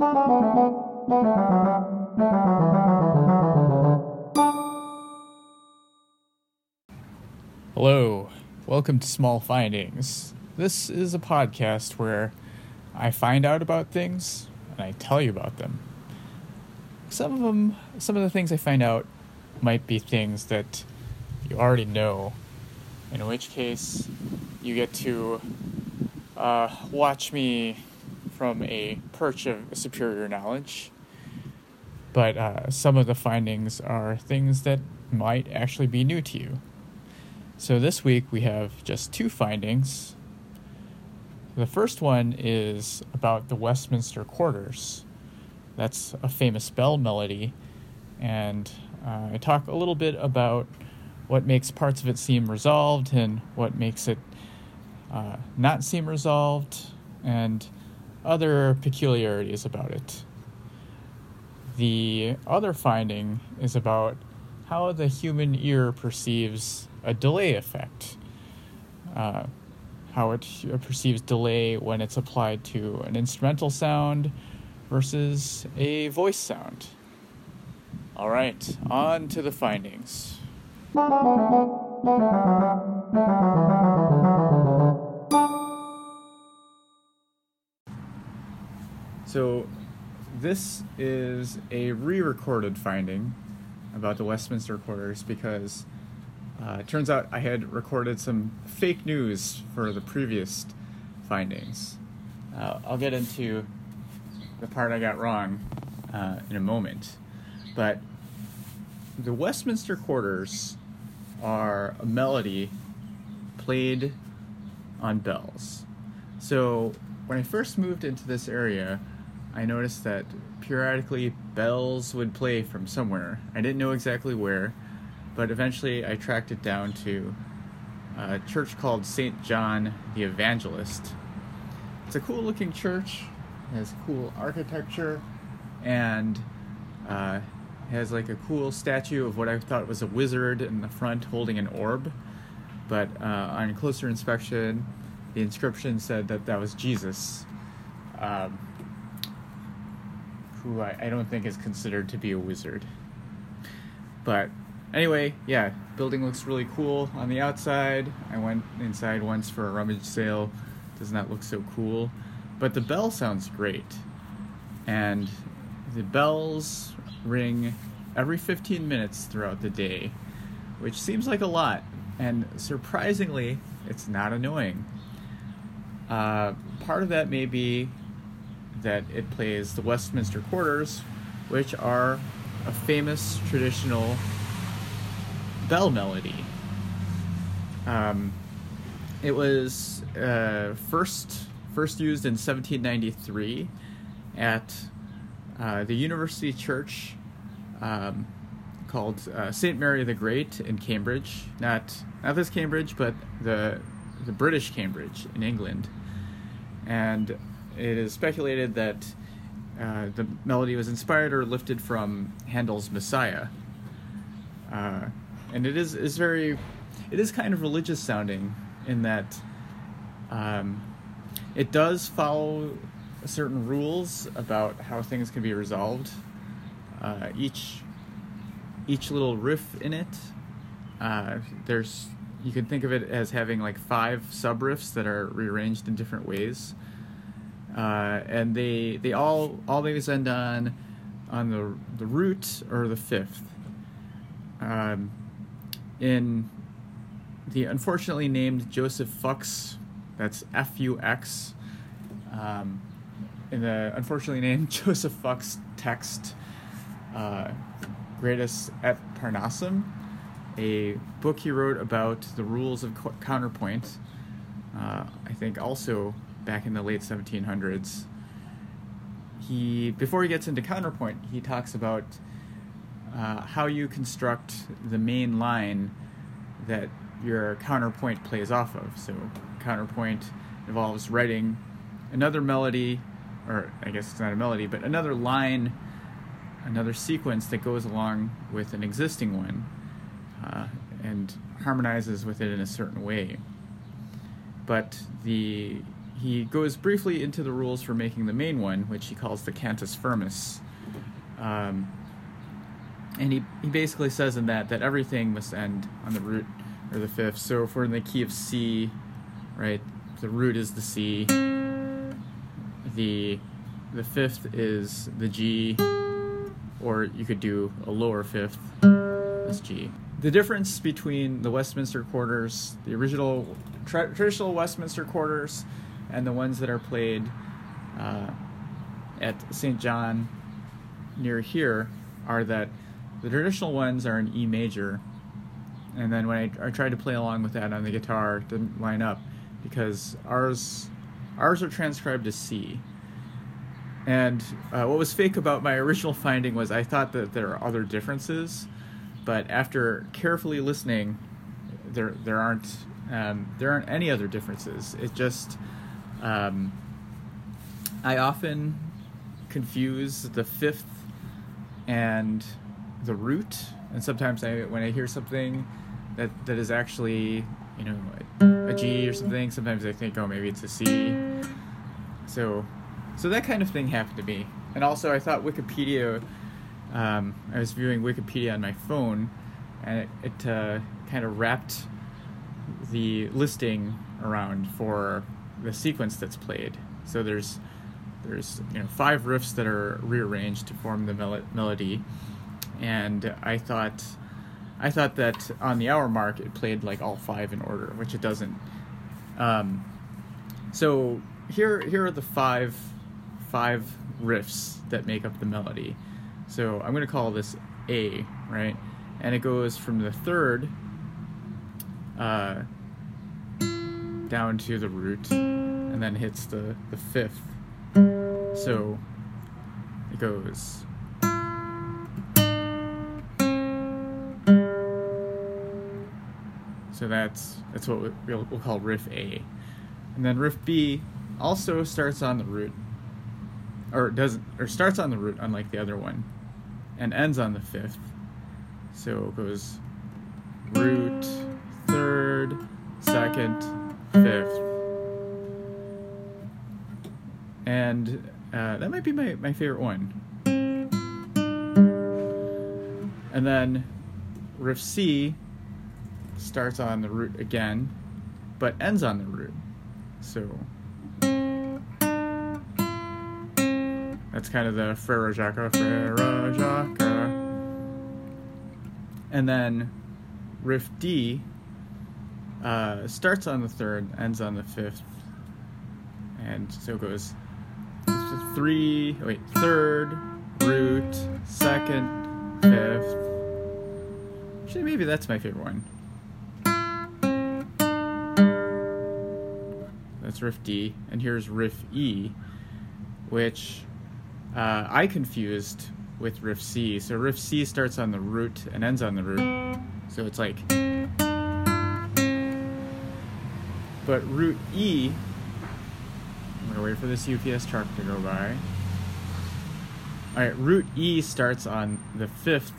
Hello, welcome to Small Findings. This is a podcast where I find out about things and I tell you about them. Some of them, some of the things I find out might be things that you already know, in which case you get to uh, watch me from a perch of superior knowledge. But uh, some of the findings are things that might actually be new to you. So this week we have just two findings. The first one is about the Westminster Quarters. That's a famous bell melody, and uh, I talk a little bit about what makes parts of it seem resolved and what makes it uh, not seem resolved, and other peculiarities about it. The other finding is about how the human ear perceives a delay effect. Uh, how it perceives delay when it's applied to an instrumental sound versus a voice sound. All right, on to the findings. So, this is a re recorded finding about the Westminster Quarters because uh, it turns out I had recorded some fake news for the previous findings. Uh, I'll get into the part I got wrong uh, in a moment. But the Westminster Quarters are a melody played on bells. So when I first moved into this area, I noticed that periodically bells would play from somewhere. I didn't know exactly where, but eventually I tracked it down to a church called St. John the Evangelist. It's a cool looking church, has cool architecture, and uh, has like a cool statue of what I thought was a wizard in the front holding an orb. But uh, on closer inspection, the inscription said that that was Jesus. Um, who I, I don't think is considered to be a wizard. But anyway, yeah, building looks really cool on the outside. I went inside once for a rummage sale. Does not look so cool, but the bell sounds great. And the bells ring every 15 minutes throughout the day, which seems like a lot. And surprisingly, it's not annoying. Uh, part of that may be that it plays the Westminster Quarters, which are a famous traditional bell melody. Um, it was uh, first first used in 1793 at uh, the University Church um, called uh, Saint Mary the Great in Cambridge. Not not this Cambridge, but the the British Cambridge in England. And it is speculated that uh, the melody was inspired or lifted from Handel's Messiah. Uh, and it is, is very, it is kind of religious sounding in that um, it does follow certain rules about how things can be resolved. Uh, each each little riff in it, uh, there's you can think of it as having like five sub riffs that are rearranged in different ways uh, and they they all always end on on the the root or the fifth. Um, in the unfortunately named Joseph Fux, that's F U X. Um, in the unfortunately named Joseph Fux text, uh, ad Parnassum, a book he wrote about the rules of counterpoint. Uh, I think also back in the late 1700s. He before he gets into counterpoint, he talks about uh, how you construct the main line that your counterpoint plays off of. So counterpoint involves writing another melody, or I guess it's not a melody, but another line, another sequence that goes along with an existing one, uh, and harmonizes with it in a certain way. But the he goes briefly into the rules for making the main one, which he calls the cantus firmus. Um, and he, he basically says in that that everything must end on the root or the fifth. So if we're in the key of C, right, the root is the C, the the fifth is the G, or you could do a lower fifth as G. The difference between the Westminster quarters, the original tra- traditional Westminster quarters, and the ones that are played uh, at St. John near here are that the traditional ones are in E major, and then when I, I tried to play along with that on the guitar, it didn't line up because ours ours are transcribed to C. And uh, what was fake about my original finding was I thought that there are other differences, but after carefully listening, there there aren't um, there aren't any other differences. It just um, I often confuse the fifth and the root, and sometimes I when I hear something that that is actually you know a, G or something, sometimes I think oh maybe it's a C. So so that kind of thing happened to me, and also I thought Wikipedia. Um, I was viewing Wikipedia on my phone, and it, it uh, kind of wrapped the listing around for the sequence that's played. So there's there's you know five riffs that are rearranged to form the mel- melody, and I thought I thought that on the hour mark it played like all five in order, which it doesn't. Um, so here here are the five five riffs that make up the melody. So I'm going to call this A, right? And it goes from the third uh, down to the root, and then hits the, the fifth. So it goes. So that's that's what we'll, we'll call riff A, and then riff B also starts on the root, or doesn't, or starts on the root unlike the other one, and ends on the fifth. So it goes root, third, second, fifth. And uh, that might be my, my favorite one. And then riff C starts on the root again, but ends on the root. So that's kind of the Frere Jacques, Frere Jacques. And then riff D uh, starts on the third, ends on the fifth, and so it goes three, wait, third, root, second, fifth. Actually, maybe that's my favorite one. That's riff D, and here's riff E, which uh, I confused with riff C. So riff C starts on the root and ends on the root. So it's like. But root E, I'm gonna wait for this UPS truck to go by. Alright, root E starts on the fifth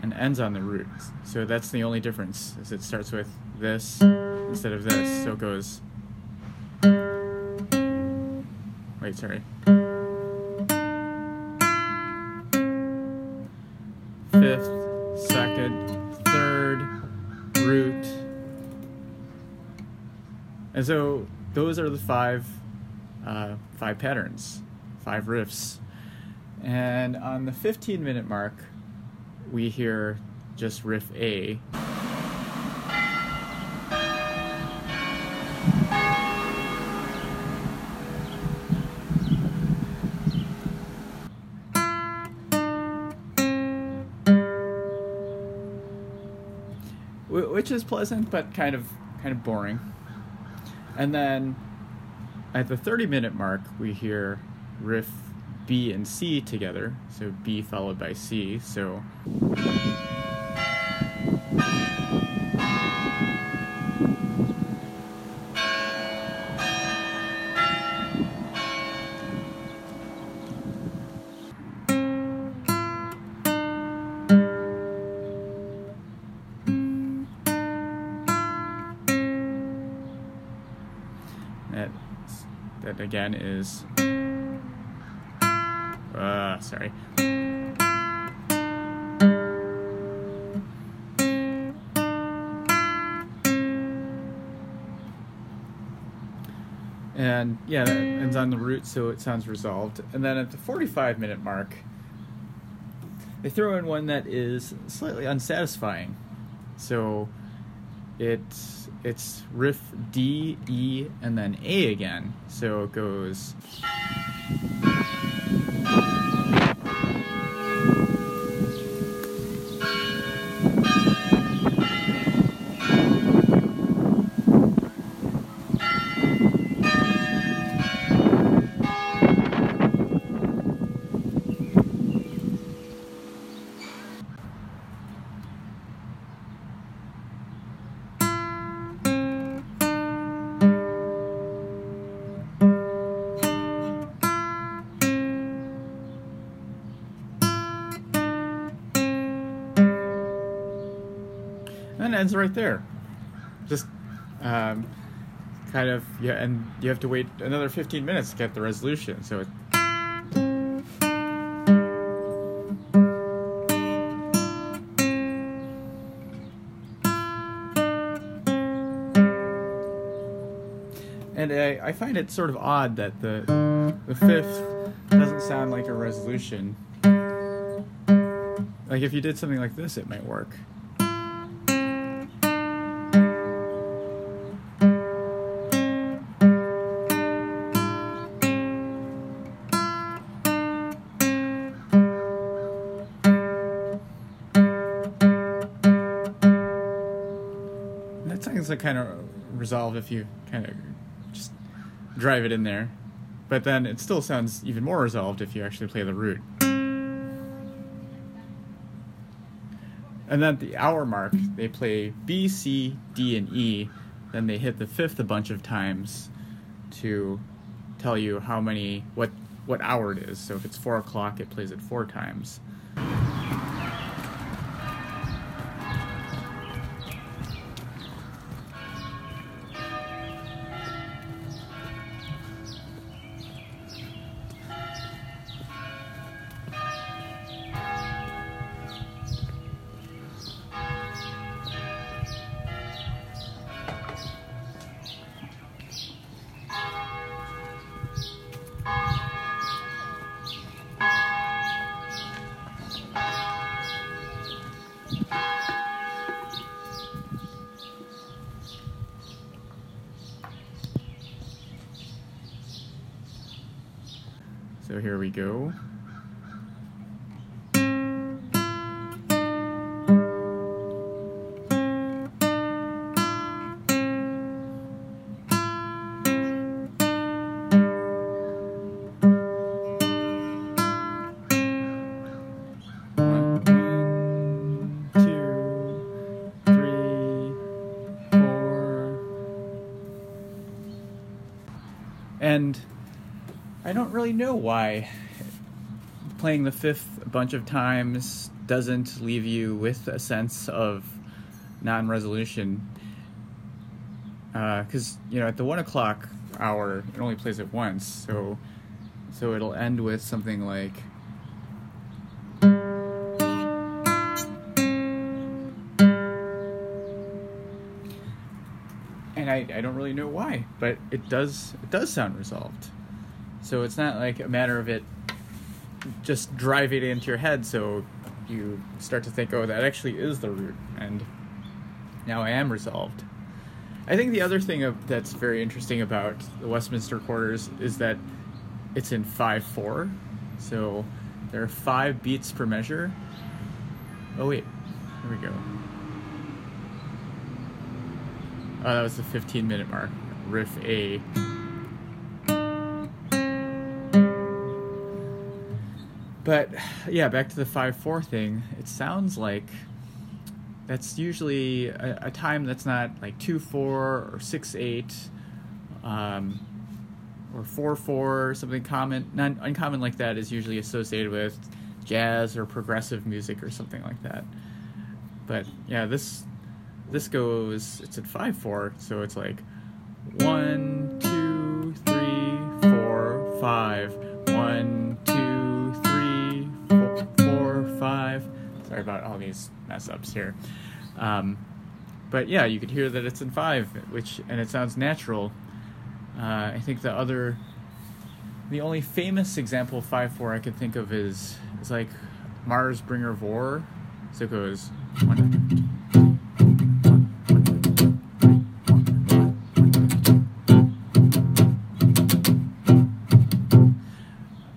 and ends on the root. So that's the only difference, is it starts with this instead of this. So it goes. Wait, sorry. And so those are the five, uh, five patterns, five riffs. And on the 15 minute mark, we hear just riff A. which is pleasant but kind of kind of boring. And then at the 30 minute mark, we hear riff B and C together. So B followed by C. So. That again is. Uh, sorry. And yeah, that ends on the root, so it sounds resolved. And then at the 45 minute mark, they throw in one that is slightly unsatisfying. So it's it's riff D, E, and then A again. So it goes. Ends right there. Just um, kind of yeah, and you have to wait another 15 minutes to get the resolution. So it. And I, I find it sort of odd that the the fifth doesn't sound like a resolution. Like if you did something like this, it might work. Resolved if you kind of just drive it in there. But then it still sounds even more resolved if you actually play the root. And then at the hour mark, they play B, C, D, and E. Then they hit the fifth a bunch of times to tell you how many, what, what hour it is. So if it's four o'clock, it plays it four times. So here we go. Really know why playing the fifth a bunch of times doesn't leave you with a sense of non-resolution. Uh, because you know, at the one o'clock hour, it only plays it once, so so it'll end with something like. And I, I don't really know why, but it does it does sound resolved. So it's not like a matter of it just driving it into your head so you start to think, oh, that actually is the root, and now I am resolved. I think the other thing that's very interesting about the Westminster quarters is that it's in 5 4. So there are five beats per measure. Oh, wait. Here we go. Oh, that was the 15 minute mark. Riff A. But yeah, back to the 5 4 thing. It sounds like that's usually a, a time that's not like 2 4 or 6 8 um, or 4 4, something common, non uncommon like that is usually associated with jazz or progressive music or something like that. But yeah, this this goes it's at 5 4, so it's like one, two, three, five. One, two, Sorry about all these mess ups here. Um, but yeah, you could hear that it's in five, which and it sounds natural. Uh, I think the other, the only famous example of five four I could think of is is like Mars Bringer Vor. So it goes one.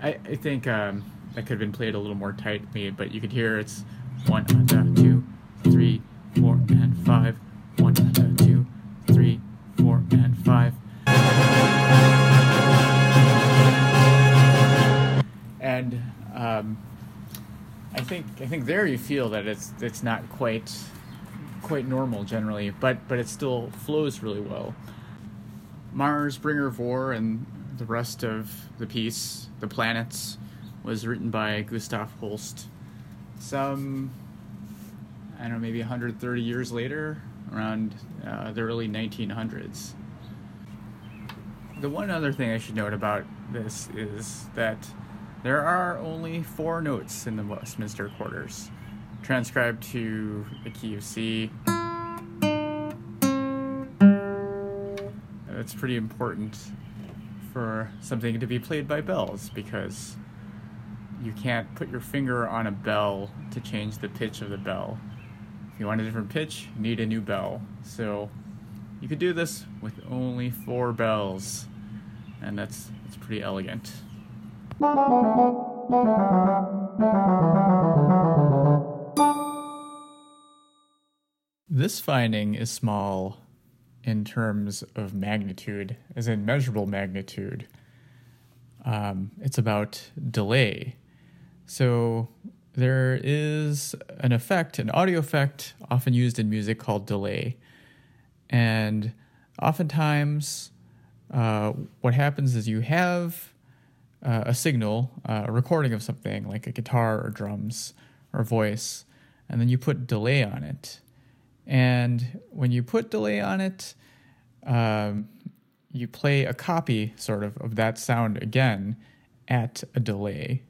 I, I think um, that could have been played a little more tightly, but you could hear it's one, uh, two, three, four, and five. One, two, three, four, and five. And um, I think I think there you feel that it's it's not quite quite normal generally, but but it still flows really well. Mars Bringer of War, and the rest of the piece, The Planets, was written by Gustav Holst. Some, I don't know, maybe 130 years later, around uh, the early 1900s. The one other thing I should note about this is that there are only four notes in the Westminster quarters, transcribed to the key of C. That's pretty important for something to be played by bells because you can't put your finger on a bell to change the pitch of the bell. If you want a different pitch, you need a new bell. So you could do this with only four bells, and that's that's pretty elegant. This finding is small in terms of magnitude, as in measurable magnitude. Um, it's about delay. So there is an effect, an audio effect, often used in music called delay. And oftentimes, uh, what happens is you have uh, a signal, uh, a recording of something like a guitar or drums or voice, and then you put delay on it. And when you put delay on it, um, you play a copy sort of of that sound again at a delay.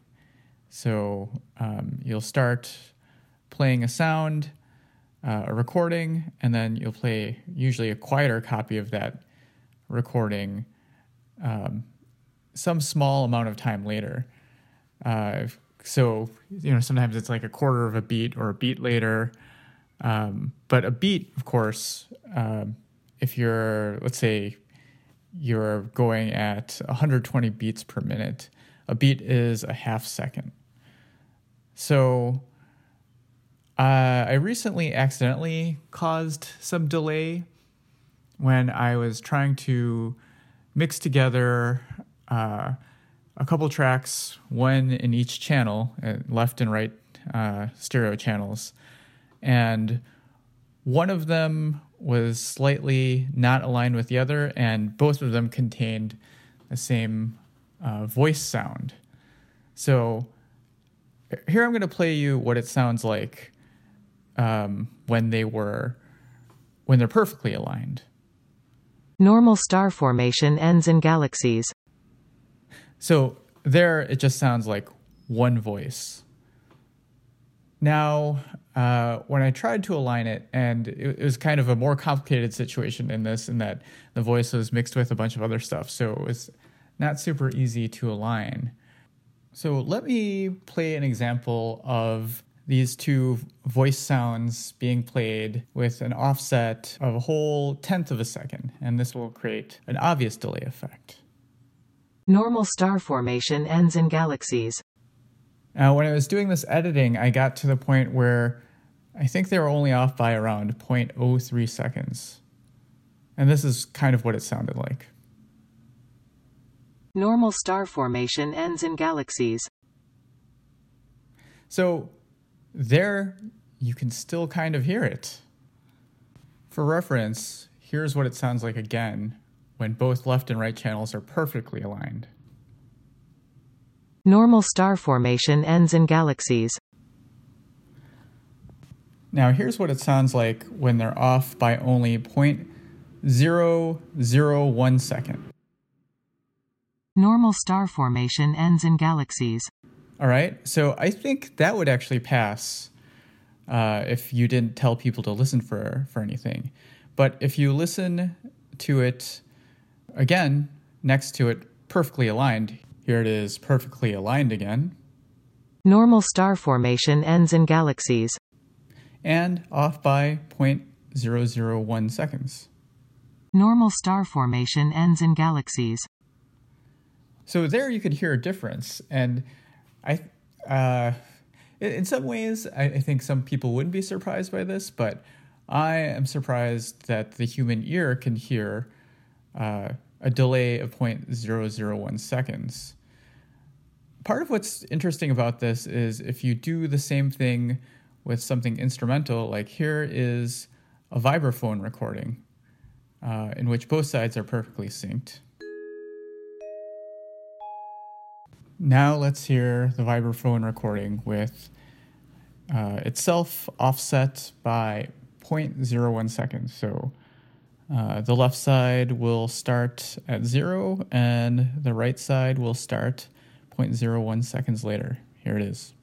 So um, you'll start playing a sound, uh, a recording, and then you'll play usually a quieter copy of that recording um, some small amount of time later. Uh, so, you know, sometimes it's like a quarter of a beat or a beat later. Um, but a beat, of course, um, if you're, let's say, you're going at 120 beats per minute, a beat is a half second. So uh, I recently accidentally caused some delay when I was trying to mix together uh, a couple tracks, one in each channel, uh, left and right uh, stereo channels. And one of them was slightly not aligned with the other, and both of them contained the same uh, voice sound. So here I'm going to play you what it sounds like um, when they were when they're perfectly aligned. Normal star formation ends in galaxies. So there, it just sounds like one voice. Now, uh, when I tried to align it, and it, it, was kind of a more complicated situation in this, in that the voice was mixed with a bunch of other stuff, so it was not super easy to align. So let me play an example of these two voice sounds being played with an offset of a whole tenth of a second, and this will create an obvious delay effect. Normal star formation ends in galaxies. Now, when I was doing this editing, I got to the point where I think they were only off by around 0.03 seconds. And this is kind of what it sounded like. Normal star formation ends in galaxies. So there you can still kind of hear it. For reference, here's what it sounds like again when both left and right channels are perfectly aligned. Normal star formation ends in galaxies. Now here's what it sounds like when they're off by only 0.001 second. Normal star formation ends in galaxies. All right. So I think that would actually pass uh, if you didn't tell people to listen for, for anything. But if you listen to it again, next to it, perfectly aligned, here it is perfectly aligned again, Normal star formation ends in galaxies. and off by 0.001 seconds. Normal star formation ends in galaxies. So there you could hear a difference, and I, uh, in some ways, I, I think some people wouldn't be surprised by this, but I am surprised that the human ear can hear uh, a delay of 0.001 seconds. Part of what's interesting about this is if you do the same thing with something instrumental, like here is a vibraphone recording uh, in which both sides are perfectly synced. Now let's hear the vibraphone recording with uh, itself offset by 0.01 seconds. So uh, the left side will start at zero, and the right side will start 0.01 seconds later. Here it is.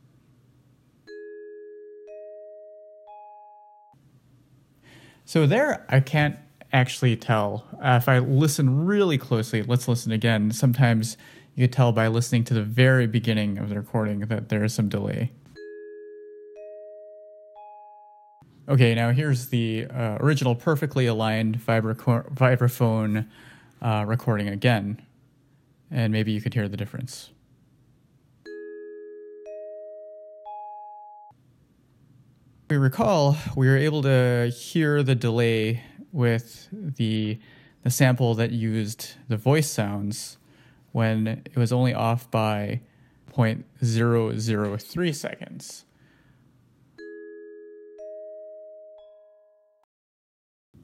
So there, I can't actually tell. Uh, if I listen really closely, let's listen again. Sometimes you could tell by listening to the very beginning of the recording that there is some delay. Okay, now here's the uh, original perfectly aligned vibra- vibraphone uh, recording again, and maybe you could hear the difference. We recall we were able to hear the delay with the the sample that used the voice sounds when it was only off by 0.003 seconds.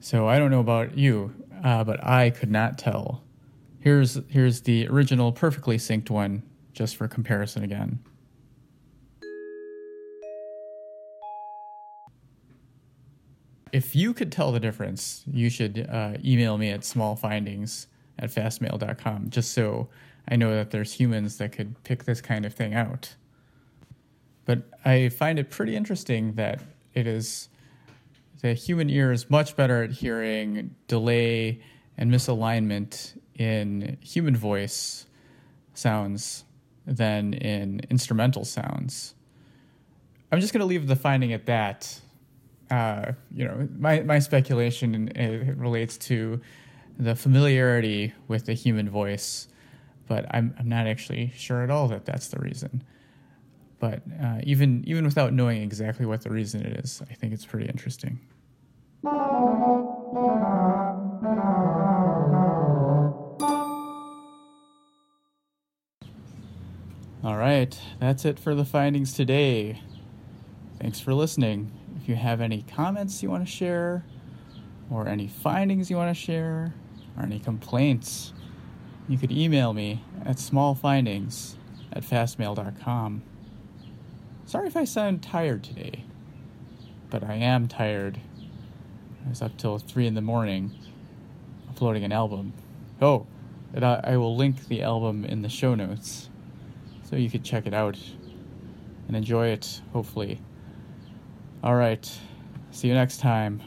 So I don't know about you, uh, but I could not tell. Here's here's the original perfectly synced one, just for comparison again. If you could tell the difference, you should uh, email me at smallfindings at fastmail.com just so I know that there's humans that could pick this kind of thing out. But I find it pretty interesting that it is the human ear is much better at hearing delay and misalignment in human voice sounds than in instrumental sounds. I'm just going to leave the finding at that. Uh, you know, my, my speculation it relates to the familiarity with the human voice, but I'm, I'm not actually sure at all that that's the reason. But uh, even even without knowing exactly what the reason it is, I think it's pretty interesting. All right, that's it for the findings today. Thanks for listening. If you have any comments you want to share, or any findings you want to share, or any complaints, you could email me at smallfindings at fastmail.com. Sorry if I sound tired today, but I am tired. I was up till 3 in the morning uploading an album. Oh, and I, I will link the album in the show notes so you could check it out and enjoy it, hopefully. All right, see you next time.